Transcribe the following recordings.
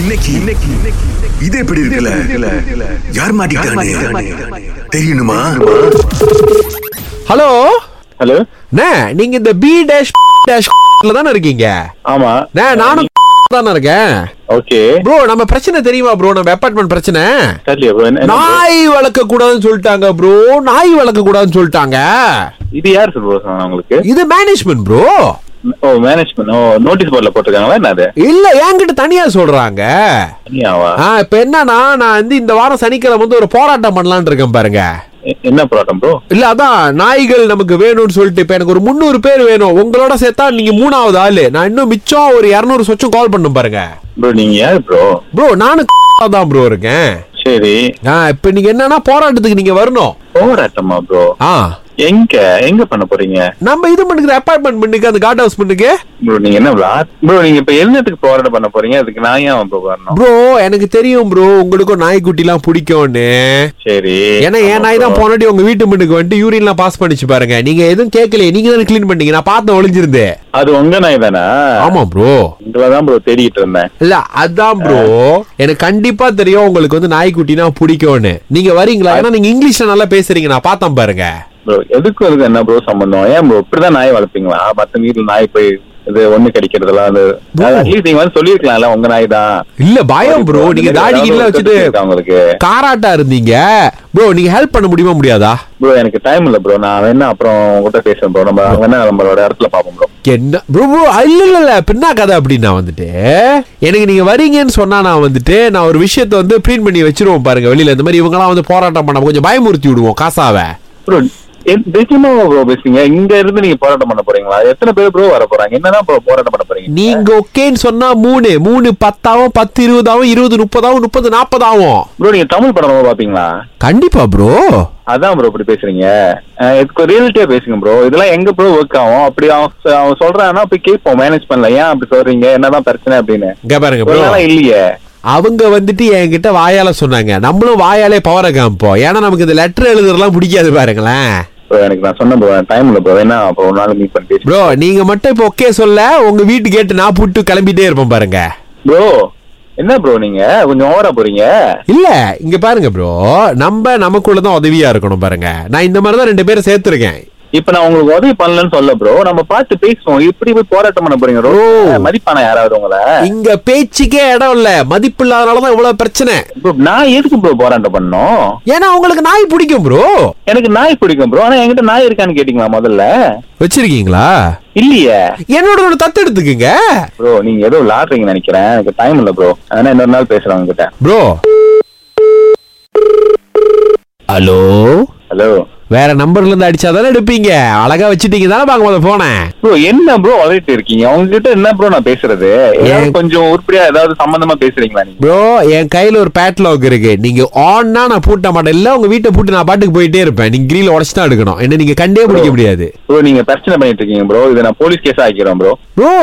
இன்னைக்கு இன்னைக்கு இது எப்படி இருக்குல்ல. யார் மாட்டிக்கிட்டானே? தெரியணுமா? ஹலோ? ஹலோ? அண்ணே நீங்க இந்த பி டேஷ் டேஷ் தானே இருக்கீங்க? ஆமா. நானும் தானே இருக்கேன். ஓகே. ப்ரோ நம்ம பிரச்சனை தெரியுமா ப்ரோ? நம்ம அபார்ட்மெண்ட் பிரச்சனை? நாய் வளர்க்க கூடாதுன்னு சொல்லிட்டாங்க ப்ரோ. நாய் வளர்க்க கூடாதுன்னு சொல்லிட்டாங்க. இது யார் சொன்னா உங்களுக்கு? இது management bro. Oh management oh notice போர்ட்ல போட்டிருக்காங்களா என்ன அது? இல்ல என்கிட்ட தனியா சொல்றாங்க. தனியாவா? ஆ, இப்ப என்னன்னா நான் வந்து இந்த வாரம் சனிக்கிழமை வந்து ஒரு போராட்டம் பண்ணலாம்னு இருக்கேன் பாருங்க. என்ன ப்ராப்ளம் ப்ரோ இல்ல அதான் நாய்கள் நமக்கு வேணும்னு சொல்லிட்டு இப்ப எனக்கு ஒரு முந்நூறு பேர் வேணும். உங்களோட சேர்த்தா நீங்க மூணாவது ஆளு. நான் இன்னும் மிச்சம் ஒரு இருநூறு சொச்சம் கால் பண்ணும் பாருங்க. ப்ரோ நீங்க யார் ப்ரோ ப்ரோ நானும் தான் ப்ரோ இருக்கேன். சரி. ஆ, இப்ப நீங்க என்னன்னா போராட்டத்துக்கு நீங்க வரணும். போராட்டமா ப்ரோ ஆ. எங்க? எங்க பண்ண போறீங்க? நம்ம இது பண்ணுற அப்பார்ட்மெண்ட் பண்ணுக்கு அந்த கார்ட் ஹவுஸ் பண்ணுக்கு ப்ரோ நீங்க என்ன ப்ரோ நீங்க இப்ப என்னத்துக்கு போராட்டம் பண்ண போறீங்க? அதுக்கு நான் ஏன் ப்ரோ வரணும்? ப்ரோ எனக்கு தெரியும் ப்ரோ உங்களுக்கும் நாய்க்குட்டி எல்லாம் பிடிக்கும்னு. சரி. ஏன்னா என் நாய் தான் போனாடி உங்க வீட்டு மண்ணுக்கு வந்துட்டு யூரின்லாம் பாஸ் பண்ணிச்சு பாருங்க. நீங்க எதுவும் கேட்கலையே நீங்க தானே க்ளீன் பண்ணீங்க. நான் பார்த்து ஒளிஞ்சிருந்து. அது உங்க நாய் தானே? ஆமா ப்ரோ உங்களை தான் ப்ரோ தேடிட்டு இருந்தேன். இல்ல அதான் ப்ரோ எனக்கு கண்டிப்பா தெரியும் உங்களுக்கு வந்து நாய்க்குட்டினா பிடிக்கும்னு. நீங்க வரீங்களா? ஏன்னா நீங்க இங்கிலீஷ்ல நல்லா பேசுறீங்க நான் பார்த்தேன் பாருங்க. ப்ரோ எதுக்கு அதுக்கு என்ன ப்ரோ சம்பந்தம்? ஏன் ப்ரோ இப்படிதான் நாய் வளர்ப்பீங்களா? மத்த வீட்டுல நாய் போய் இது ஒண்ணு கடிக்கிறதெல்லாம் அது அட்லீஸ்ட் நீங்க வந்து சொல்லிருக்கலாம்ல உங்க நாய் தான். இல்ல பயம் ப்ரோ நீங்க தாடி கிட்ட வச்சுட்டு உங்களுக்கு காராட்டா இருந்தீங்க. ப்ரோ நீங்க ஹெல்ப் பண்ண முடியுமா முடியாதா? ப்ரோ எனக்கு டைம் இல்ல ப்ரோ நான் வேணா அப்புறம் உங்ககிட்ட பேசுறேன் ப்ரோ நம்ம வேணா நம்மளோட இடத்துல பாப்போம் ப்ரோ என்ன? ப்ரோ ப்ரோ இல்ல இல்ல இல்ல. பின்னா கதை அப்படின்னா வந்துட்டு எனக்கு நீங்க வரீங்கன்னு சொன்னா நான் வந்துட்டு நான் ஒரு விஷயத்த வந்து பிரிண்ட் பண்ணி வச்சிருவோம் பாருங்க வெளியில. இந்த மாதிரி இவங்கலாம் வந்து போராட்டம் பண்ண கொஞ்சம் பயமுறுத்தி விடுவோம் காசாவை. ப்ரோ நிச்சயமா ப்ரோ பேசுறீங்க? இங்க இருந்து நீங்க போராட்டம் பண்ண போறீங்களா? எத்தனை பேர் ப்ரோ வர போறாங்க? என்னதான் ப்ரோ போராட்டம் பண்ண போறீங்க? நீங்க ஓகேன்னு சொன்னா மூணு. மூணு பத்தாவும் பத்து இருபதாவும் இருபது முப்பதாவும் முப்பது நாற்பதாவும் ப்ரோ நீங்க தமிழ் படம் பாப்பீங்களா? கண்டிப்பா ப்ரோ அதான் ப்ரோ இப்படி பேசுறீங்க. இதுக்கு ரியலிட்டியா பேசுங்க ப்ரோ இதெல்லாம் எங்க ப்ரோ ஒர்க் ஆகும்? அப்படி அவன் அவன் சொல்றான்னா போய் கேட்போம். மேனேஜ் பண்ணல. ஏன் அப்படி சொல்றீங்க? என்னதான் பிரச்சனை அப்படின்னு. பாருங்க இல்லையே. அவங்க வந்துட்டு என்கிட்ட வாயால சொன்னாங்க. நம்மளும் வாயாலே பவரை காமிப்போம். ஏன்னா நமக்கு இந்த லெட்டர் எழுதுறதுலாம் பிடிக்காது பாருங்களேன். ப்ரோ எனக்கு நான் சொன்ன ப்ரோ டைம் இல்ல ப்ரோ என்ன அப்போ ஒரு நாள் மீட் பண்ணி ப்ரோ நீங்க மட்டும் இப்போ ஓகே சொல்ல உங்க வீட்டு கேட்டு நான் புட்டு கிளம்பிட்டே இருப்பேன் பாருங்க. ப்ரோ என்ன ப்ரோ நீங்க? கொஞ்சம் ஓவரா போறீங்க. இல்ல இங்க பாருங்க ப்ரோ நம்ம நமக்குள்ள தான் உதவியா இருக்கணும் பாருங்க. நான் இந்த மாதிரி தான் ரெண்டு பேரும் சேர்த்திருக்கேன். இப்ப நான் உங்களுக்கு உதவி பண்ணலன்னு சொல்ல ப்ரோ நம்ம பார்த்து பேசுவோம். இப்படி போய் போராட்டம் பண்ண போறீங்க ப்ரோ மதிப்பான யாராவது உங்களை? இங்க பேச்சுக்கே இடம் இல்ல. மதிப்பு இல்லாதனாலதான் இவ்வளவு பிரச்சனை. ப்ரோ நான் எதுக்கு ப்ரோ போராட்டம் பண்ணோம் ஏன்னா உங்களுக்கு நாய் பிடிக்கும் ப்ரோ எனக்கு நாய் பிடிக்கும் ப்ரோ ஆனா என்கிட்ட நாய் இருக்கான்னு கேட்டீங்களா முதல்ல? வச்சிருக்கீங்களா? இல்லையே. என்னோட ஒரு தத்து எடுத்துக்குங்க. ப்ரோ நீங்க ஏதோ விளாடுறீங்கன்னு நினைக்கிறேன். எனக்கு டைம் இல்ல ப்ரோ அதனால இன்னொரு நாள் பேசுறேன் உங்ககிட்ட. ப்ரோ ஹலோ ஹலோ வேற நம்பர்ல இருந்து அடிச்சாதானே எடுப்பீங்க? அழகா வச்சிட்டீங்க தானே பாக்க போத போனேன் ப்ரோ என்ன ப்ரோ வளர்த்து இருக்கீங்க? உங்ககிட்ட என்ன ப்ரோ நான் பேசுறது? கொஞ்சம் உருப்படியா ஏதாவது சம்பந்தமா பேசுறீங்களா நீங்க? ப்ரோ என் கையில ஒரு பேட்லாக் இருக்கு. நீங்க ஆன்னா நான் பூட்ட மாட்டேன். இல்ல உங்க வீட்டை பூட்டி நான் பாட்டுக்கு போயிட்டே இருப்பேன். நீங்க கிரீல உடச்சு தான் எடுக்கணும். என்ன நீங்க கண்டே பிடிக்க முடியாது. ப்ரோ நீங்க பிரச்சனை பண்ணிட்டு இருக்கீங்க ப்ரோ இதை நான் போலீஸ் கேஸ் ஆக்கிக்கிறோம் ப்ரோ ப்ரோ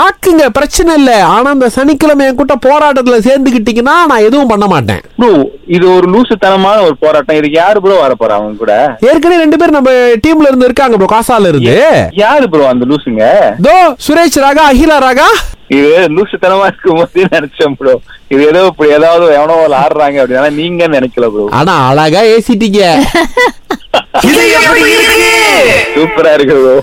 ஆக்குங்க பிரச்சனை இல்ல. ஆனா அந்த சனிக்கிழமை என் கூட்ட போராட்டத்துல சேர்ந்துக்கிட்டீங்கன்னா நான் எதுவும் பண்ண மாட்டேன். ப்ரோ இது ஒரு லூசுத்தனமான ஒரு போராட்டம். இதுக்கு யாரு ப்ரோ வர போறா அவங்க கூட? ஏற்கனவே ரெண்டு பேர் நம்ம டீம்ல இருந்து இருக்காங்க ப்ரோ காசால இருந்து. யாரு ப்ரோ அந்த லூசுங்க? தோ சுரேஷ் ராகா அகிலா ராகா. இது லூசுத்தனமா இருக்கும் போதே நினைச்சேன் ப்ரோ. இது ஏதோ இப்படி ஏதாவது எவனோ ஒரு ஆடுறாங்க அப்படின்னா நீங்க நினைக்கல ப்ரோ. ஆனா அழகா ஏசிட்டீங்க. சூப்பரா இருக்கு ப்ரோ.